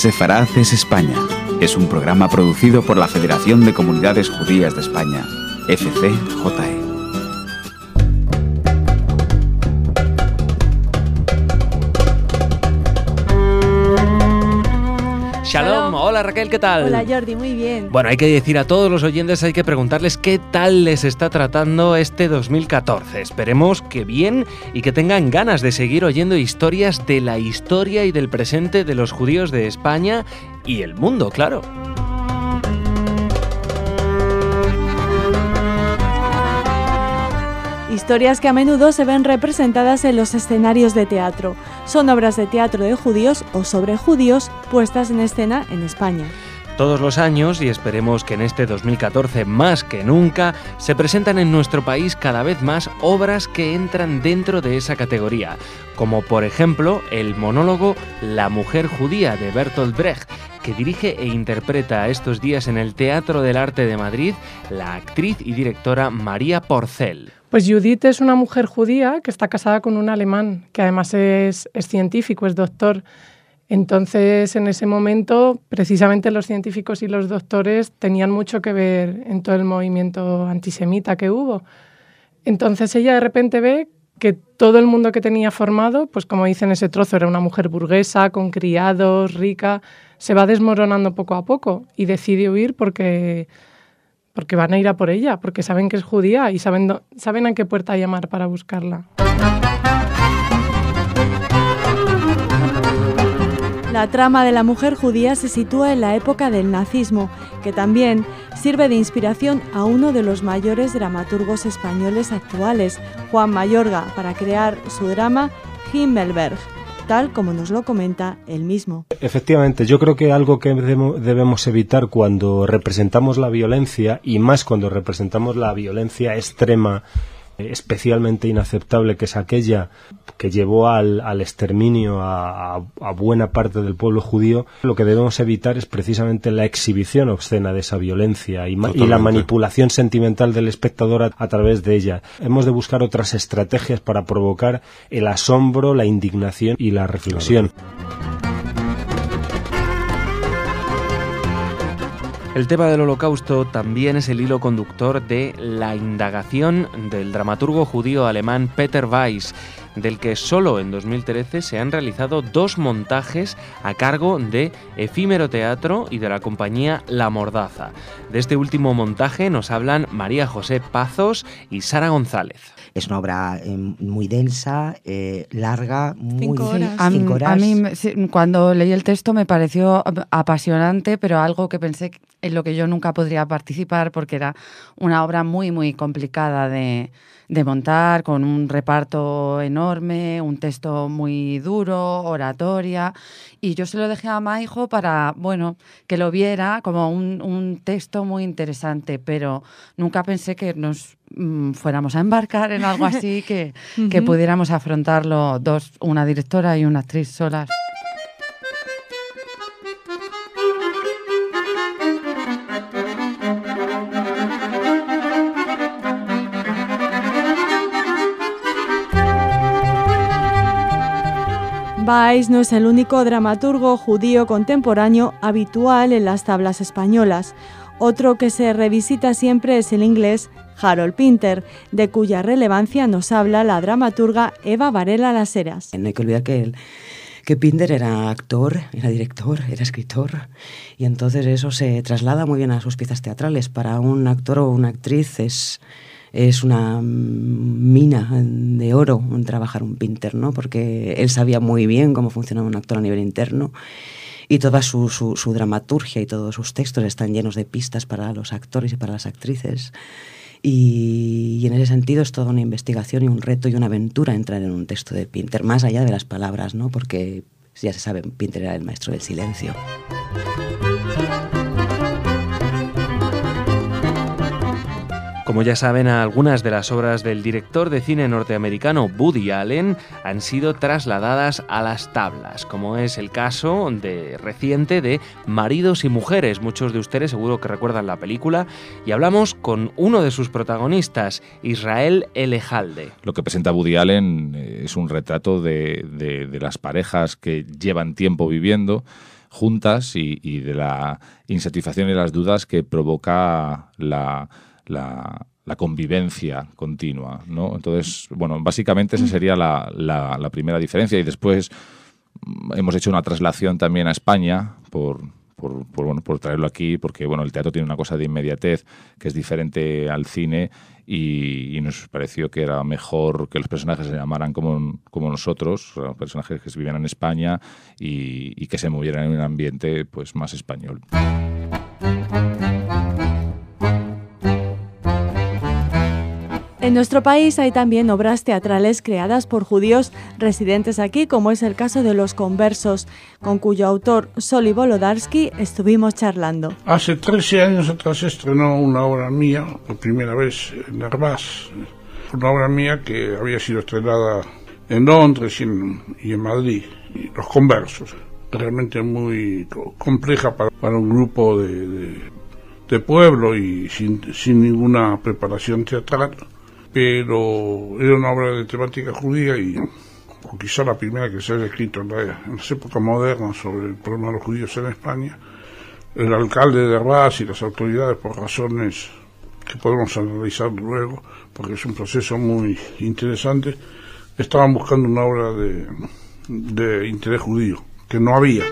Sefarad es España. Es un programa producido por la Federación de Comunidades Judías de España, FCJE. Raquel, ¿qué tal? Hola Jordi, muy bien. Bueno, hay que decir a todos los oyentes, hay que preguntarles qué tal les está tratando este 2014. Esperemos que bien y que tengan ganas de seguir oyendo historias de la historia y del presente de los judíos de España y el mundo, claro. Historias que a menudo se ven representadas en los escenarios de teatro. Son obras de teatro de judíos o sobre judíos puestas en escena en España. Todos los años, y esperemos que en este 2014 más que nunca, se presentan en nuestro país cada vez más obras que entran dentro de esa categoría, como por ejemplo el monólogo La mujer judía de Bertolt Brecht, que dirige e interpreta estos días en el Teatro del Arte de Madrid la actriz y directora María Porcel. Pues Judith es una mujer judía que está casada con un alemán, que además es, es, científico, es doctor. Entonces, en ese momento, precisamente los científicos y los doctores tenían mucho que ver en todo el movimiento antisemita que hubo. Entonces ella de repente ve que todo el mundo que tenía formado, pues como dice en ese trozo, era una mujer burguesa, con criados, rica, se va desmoronando poco a poco y decide huir porque porque van a ir a por ella, porque saben que es judía y saben, saben a qué puerta llamar para buscarla. La trama de la mujer judía se sitúa en la época del nazismo, que también sirve de inspiración a uno de los mayores dramaturgos españoles actuales, Juan Mayorga, para crear su drama Himmelberg tal como nos lo comenta él mismo. Efectivamente, yo creo que algo que debemos evitar cuando representamos la violencia, y más cuando representamos la violencia extrema, especialmente inaceptable, que es aquella que llevó al, exterminio a, buena parte del pueblo judío, lo que debemos evitar es precisamente la exhibición obscena de esa violencia y, la manipulación sentimental del espectador a, través de ella. Hemos de buscar otras estrategias para provocar el asombro, la indignación y la reflexión. El tema del holocausto también es el hilo conductor de la indagación del dramaturgo judío alemán Peter Weiss, del que solo en 2013 se han realizado dos montajes a cargo de Efímero Teatro y de la compañía La Mordaza. De este último montaje nos hablan María José Pazos y Sara González. Es una obra eh, muy densa, eh, larga, muy cinco horas. Cinco horas. A, mí, cuando leí el texto me pareció apasionante, pero algo que pensé en lo que yo nunca podría participar porque era una obra muy, muy complicada de, de montar, con un reparto enorme, un texto muy duro, oratoria. Y yo se lo dejé a Maijo para, bueno, que lo viera como un, un texto muy interesante, pero nunca pensé que nos mm, fuéramos a embarcar en algo así, que, que pudiéramos afrontarlo dos, una directora y una actriz solas. No es el único dramaturgo judío contemporáneo habitual en las tablas españolas. Otro que se revisita siempre es el inglés Harold Pinter, de cuya relevancia nos habla la dramaturga Eva Varela Las Heras. No hay que olvidar que, que Pinter era actor, era director, era escritor, y entonces eso se traslada muy bien a sus piezas teatrales. Para un actor o una actriz es es una mina de oro trabajar un Pinter, ¿no? Porque él sabía muy bien cómo funcionaba un actor a nivel interno y toda su, su, dramaturgia y todos sus textos están llenos de pistas para los actores y para las actrices. Y, y, en ese sentido es toda una investigación y un reto y una aventura entrar en un texto de Pinter, más allá de las palabras, ¿no? Porque ya se sabe, Pinter era el maestro del silencio. Como ya saben, algunas de las obras del director de cine norteamericano Woody Allen han sido trasladadas a las tablas, como es el caso de reciente de Maridos y Mujeres. Muchos de ustedes seguro que recuerdan la película y hablamos con uno de sus protagonistas, Israel Elejalde. Lo que presenta Woody Allen eh, es un retrato de, de las parejas que llevan tiempo viviendo juntas y, de la insatisfacción y las dudas que provoca la, la, convivencia continua. ¿no? Entonces, bueno, básicamente esa sería la, primera diferencia. Y después mm, hemos hecho una traslación también a España por, por, bueno, por traerlo aquí, porque bueno, el teatro tiene una cosa de inmediatez que es diferente al cine y, nos pareció que era mejor que los personajes se llamaran como, como nosotros, personajes que vivieran en España y, y que se movieran en un ambiente pues más español. En nuestro país hay también obras teatrales creadas por judíos residentes aquí, como es el caso de Los Conversos, con cuyo autor Soli Volodarsky estuvimos charlando. Hace 13 años atrás estrenó una obra mía, por primera vez en Herbás, una obra mía que había sido estrenada en Londres y en, Madrid, Los Conversos, realmente muy compleja para, un grupo de, pueblo y sin, sin ninguna preparación teatral pero era una obra de temática judía y o quizá la primera que se haya escrito en, las épocas modernas sobre el problema de los judíos en España. El alcalde de Ras y las autoridades, por razones que podemos analizar luego, porque es un proceso muy interesante, estaban buscando una obra de interés judío, que no había.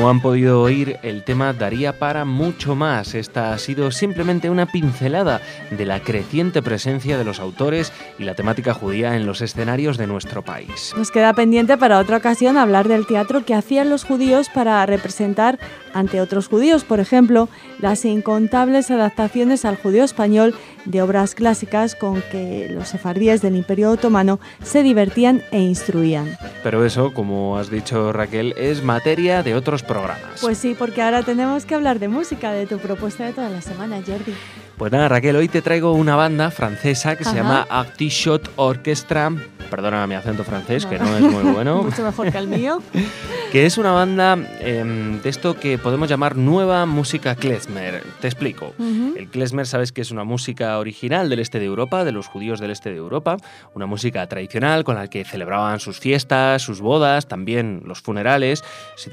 Como han podido oír, el tema daría para mucho más. Esta ha sido simplemente una pincelada de la creciente presencia de los autores y la temática judía en los escenarios de nuestro país. Nos queda pendiente para otra ocasión hablar del teatro que hacían los judíos para representar ante otros judíos, por ejemplo, las incontables adaptaciones al judío español de obras clásicas con que los sefardíes del Imperio Otomano se divertían e instruían. Pero eso, como has dicho Raquel, es materia de otros programas. Pues sí, porque ahora tenemos que hablar de música, de tu propuesta de toda la semana, Jordi. Pues nada, Raquel, hoy te traigo una banda francesa que se llama Artichot Orchestra. Perdona mi acento francés, que no es muy bueno. Mucho mejor que el mío. que es una banda em, de esto que podemos llamar nueva música klezmer. Te explico. El klezmer, sabes que es una música original del este de Europa, de los judíos del este de Europa. Una música tradicional con la que celebraban sus fiestas, sus bodas, también los funerales.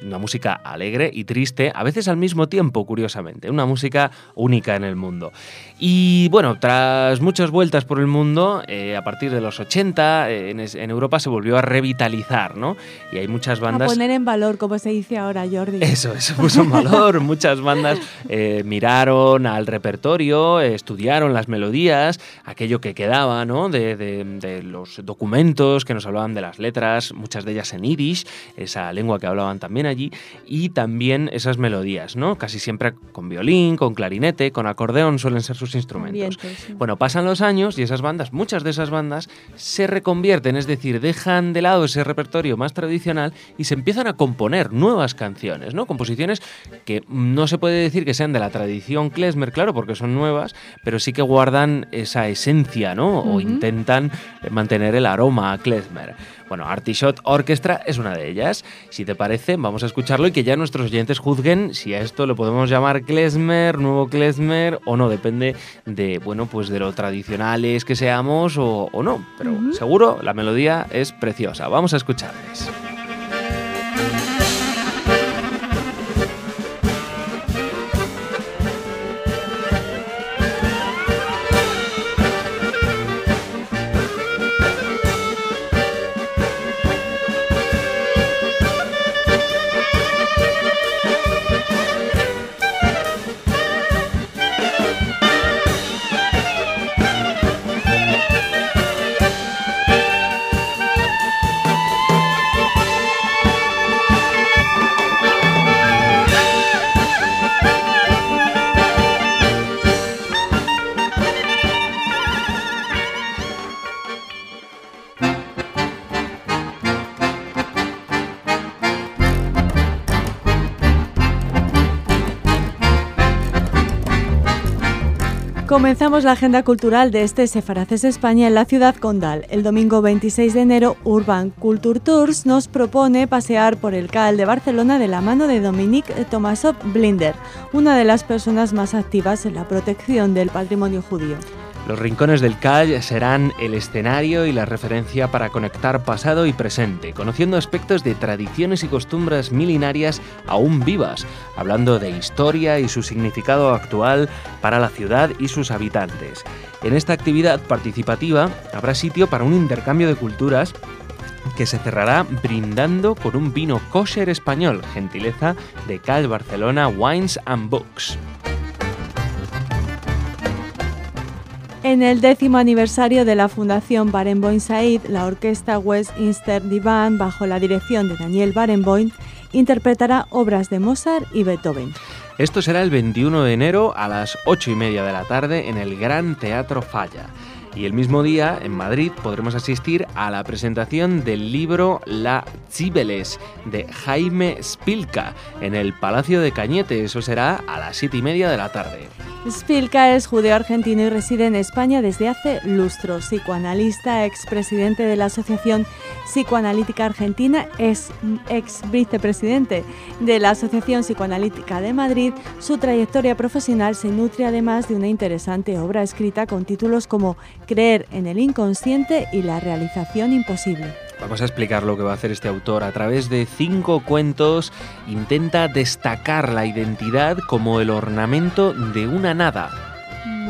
Una música alegre y triste, a veces al mismo tiempo, curiosamente. Una música única en el mundo. Y bueno, tras muchas vueltas por el mundo, eh, a partir de los 80, en, Europa se volvió a revitalizar, ¿no? Y hay muchas bandas... A poner en valor, como se dice ahora, Jordi. Eso, se puso en valor. muchas bandas eh, miraron al repertorio, estudiaron las melodías, aquello que quedaba, ¿no? De, de, los documentos que nos hablaban de las letras, muchas de ellas en yiddish, esa lengua que hablaban también allí, y también esas melodías, ¿no? Casi siempre con violín, con clarinete, con acordeón, suelen ser sus instrumentos. Bueno, pasan los años y esas bandas, muchas de esas bandas, se reconvierten, es decir, dejan de lado ese repertorio más tradicional y se empiezan a componer nuevas canciones, ¿no? Composiciones que no se puede decir que sean de la tradición klezmer, claro, porque son nuevas, pero sí que guardan esa esencia, ¿no? O intentan mantener el aroma a klezmer. Bueno, Artishot Orchestra es una de ellas. Si te parece, vamos a escucharlo y que ya nuestros oyentes juzguen si a esto lo podemos llamar klezmer, nuevo klezmer o no, depende de, bueno, pues de lo tradicionales que seamos o, no, pero seguro la melodía es preciosa. Vamos a escucharles. Comenzamos la agenda cultural de este Sefaraces España en la ciudad condal. El domingo 26 de enero, Urban Culture Tours nos propone pasear por el CAL de Barcelona de la mano de Dominique Tomasov Blinder, una de las personas más activas en la protección del patrimonio judío. Los rincones del CAL serán el escenario y la referencia para conectar pasado y presente, conociendo aspectos de tradiciones y costumbres milenarias aún vivas, hablando de historia y su significado actual para la ciudad y sus habitantes. En esta actividad participativa habrá sitio para un intercambio de culturas que se cerrará brindando con un vino kosher español, gentileza de Cal Barcelona Wines and Books. En el décimo aniversario de la Fundación Barenboim Said, la orquesta Westminster Divan, bajo la dirección de Daniel Barenboim, interpretará obras de Mozart y Beethoven. Esto será el 21 de enero a las 8 y media de la tarde en el Gran Teatro Falla. Y el mismo día, en Madrid, podremos asistir a la presentación del libro La Cibeles de Jaime Spilka en el Palacio de Cañete. Eso será a las 7 y media de la tarde. Spilka es judeo argentino y reside en España desde hace lustros. Psicoanalista, expresidente de la Asociación Psicoanalítica Argentina, es ex vicepresidente de la Asociación Psicoanalítica de Madrid. Su trayectoria profesional se nutre además de una interesante obra escrita con títulos como Creer en el inconsciente y la realización imposible. Vamos a explicar lo que va a hacer este autor. A través de cinco cuentos intenta destacar la identidad como el ornamento de una nada.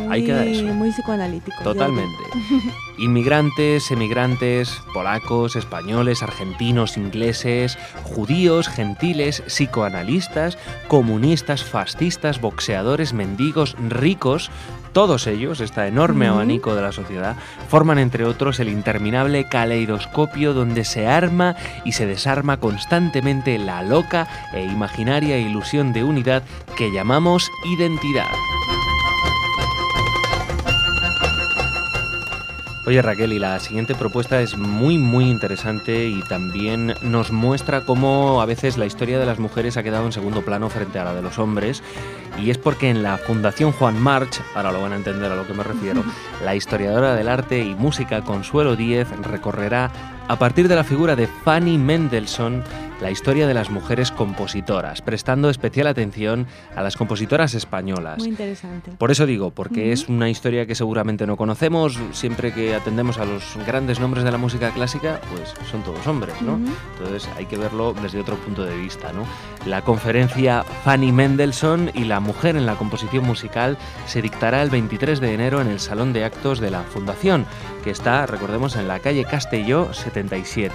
Muy, Ahí queda eso. muy psicoanalítico. Totalmente. Inmigrantes, emigrantes, polacos, españoles, argentinos, ingleses, judíos, gentiles, psicoanalistas, comunistas, fascistas, boxeadores, mendigos, ricos, todos ellos, este enorme abanico de la sociedad, forman entre otros el interminable caleidoscopio donde se arma y se desarma constantemente la loca e imaginaria ilusión de unidad que llamamos identidad. Oye Raquel, y la siguiente propuesta es muy muy interesante y también nos muestra cómo a veces la historia de las mujeres ha quedado en segundo plano frente a la de los hombres y es porque en la Fundación Juan March, ahora lo van a entender a lo que me refiero, la historiadora del arte y música Consuelo Díez recorrerá a partir de la figura de Fanny Mendelssohn la historia de las mujeres compositoras, prestando especial atención a las compositoras españolas. Muy interesante. Por eso digo, porque es una historia que seguramente no conocemos, siempre que atendemos a los grandes nombres de la música clásica, pues son todos hombres, ¿no? Entonces hay que verlo desde otro punto de vista, ¿no? La conferencia Fanny Mendelssohn y la mujer en la composición musical se dictará el 23 de enero en el Salón de Actos de la Fundación, que está, recordemos, en la calle Castelló 77.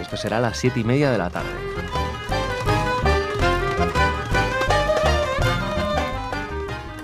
Esto será a las 7 y media de la tarde.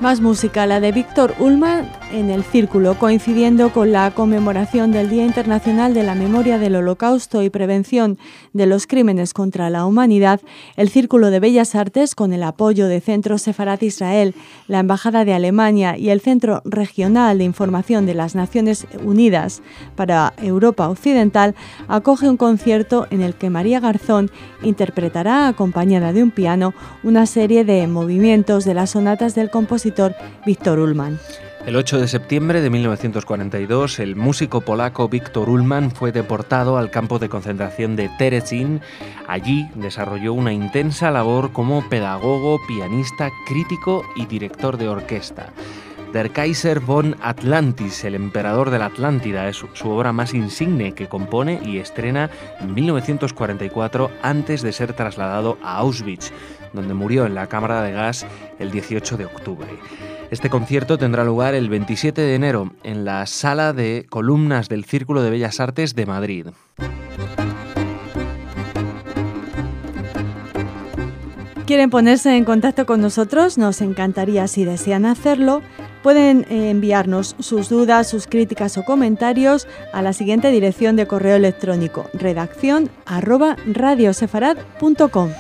Más música, la de Víctor Ullmann en el Círculo, coincidiendo con la conmemoración del Día Internacional de la Memoria del Holocausto y Prevención de los Crímenes contra la Humanidad, el Círculo de Bellas Artes, con el apoyo de Centro Sefarat Israel, la Embajada de Alemania y el Centro Regional de Información de las Naciones Unidas para Europa Occidental, acoge un concierto en el que María Garzón interpretará, acompañada de un piano, una serie de movimientos de las sonatas del compositor Víctor Ullmann. El 8 de septiembre de 1942, el músico polaco Viktor Ullmann fue deportado al campo de concentración de Terezin. Allí desarrolló una intensa labor como pedagogo, pianista, crítico y director de orquesta. Der Kaiser von Atlantis, el emperador de la Atlántida, es su obra más insigne que compone y estrena en 1944 antes de ser trasladado a Auschwitz, donde murió en la cámara de gas el 18 de octubre. Este concierto tendrá lugar el 27 de enero en la Sala de Columnas del Círculo de Bellas Artes de Madrid. ¿Quieren ponerse en contacto con nosotros? Nos encantaría si desean hacerlo. Pueden eh, enviarnos sus dudas, sus críticas o comentarios a la siguiente dirección de correo electrónico redacción arroba radiosefarad.com.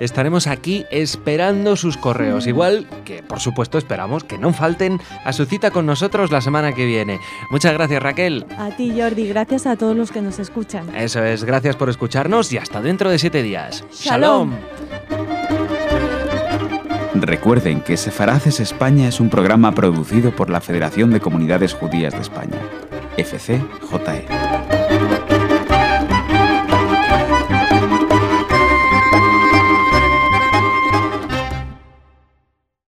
Estaremos aquí esperando sus correos, igual que por supuesto esperamos que no falten a su cita con nosotros la semana que viene. Muchas gracias Raquel. A ti Jordi, gracias a todos los que nos escuchan. Eso es, gracias por escucharnos y hasta dentro de siete días. Shalom. Recuerden que Sefaraces España es un programa producido por la Federación de Comunidades Judías de España, FCJE.